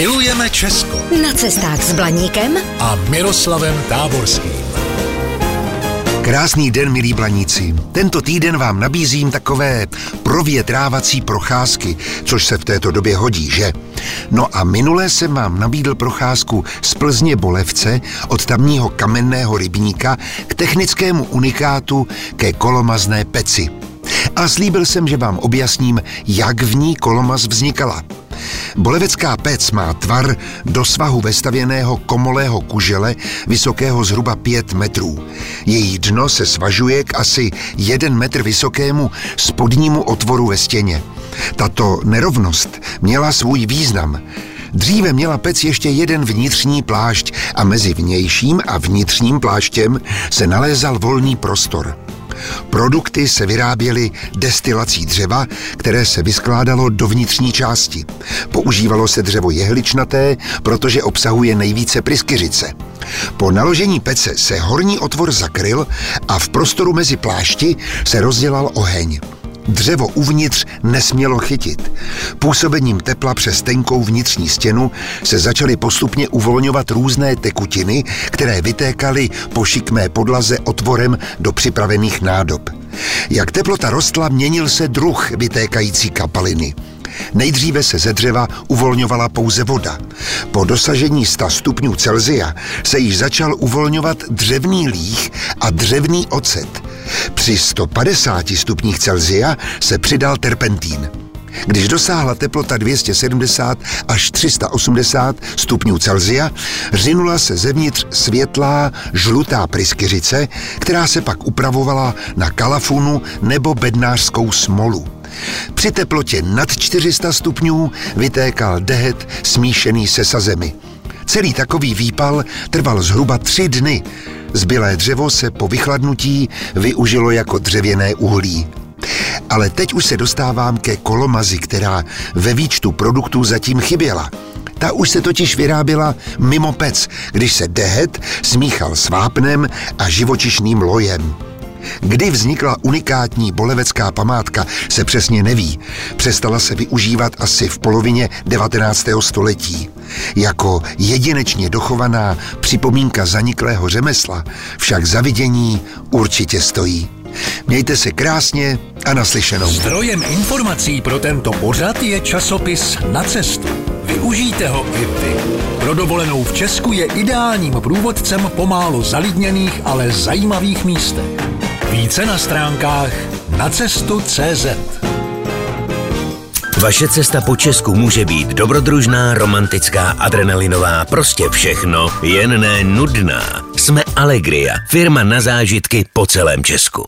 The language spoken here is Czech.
Milujeme Česko Na cestách s Blaníkem a Miroslavem Táborským. Krásný den, milí blaníci. Tento týden vám nabízím takové provětrávací procházky, což se v této době hodí, že? No a minule jsem vám nabídl procházku z Plzně Bolevce od tamního kamenného rybníka k technickému unikátu ke kolomazné peci. A slíbil jsem, že vám objasním, jak v ní kolomaz vznikala. Bolevecká pec má tvar do svahu vestavěného komolého kužele vysokého zhruba 5 metrů. Její dno se svažuje k asi 1 metr vysokému spodnímu otvoru ve stěně. Tato nerovnost měla svůj význam. Dříve měla pec ještě jeden vnitřní plášť a mezi vnějším a vnitřním pláštěm se nalézal volný prostor. Produkty se vyráběly destilací dřeva, které se vyskládalo do vnitřní části. Používalo se dřevo jehličnaté, protože obsahuje nejvíce pryskyřice. Po naložení pece se horní otvor zakryl a v prostoru mezi plášti se rozdělal oheň. Dřevo uvnitř nesmělo chytit. Působením tepla přes tenkou vnitřní stěnu se začaly postupně uvolňovat různé tekutiny, které vytékaly po šikmé podlaze otvorem do připravených nádob. Jak teplota rostla, měnil se druh vytékající kapaliny. Nejdříve se ze dřeva uvolňovala pouze voda. Po dosažení 100 stupňů Celzia se již začal uvolňovat dřevný líh a dřevný ocet. Při 150 stupních Celzia se přidal terpentín. Když dosáhla teplota 270 až 380 stupňů Celzia, řinula se zevnitř světlá žlutá pryskyřice, která se pak upravovala na kalafunu nebo bednářskou smolu. Při teplotě nad 400 stupňů vytékal dehet smíšený se sazemi. Celý takový výpal trval zhruba tři dny. Zbylé dřevo se po vychladnutí využilo jako dřevěné uhlí. Ale teď už se dostávám ke kolomazi, která ve výčtu produktů zatím chyběla. Ta už se totiž vyráběla mimo pec, když se dehet smíchal s vápnem a živočišným lojem. Kdy vznikla unikátní bolevecká památka, se přesně neví. Přestala se využívat asi v polovině 19. století. Jako jedinečně dochovaná připomínka zaniklého řemesla však zavidění určitě stojí. Mějte se krásně a naslyšenou. Zdrojem informací pro tento pořad je časopis Na cestu. Využijte ho i vy. Pro dovolenou v Česku je ideálním průvodcem po málo zalidněných, ale zajímavých místech. Více na stránkách na cestu.cz. Vaše cesta po Česku může být dobrodružná, romantická, adrenalinová, prostě všechno, jen ne nudná. Jsme Allegria, firma na zážitky po celém Česku.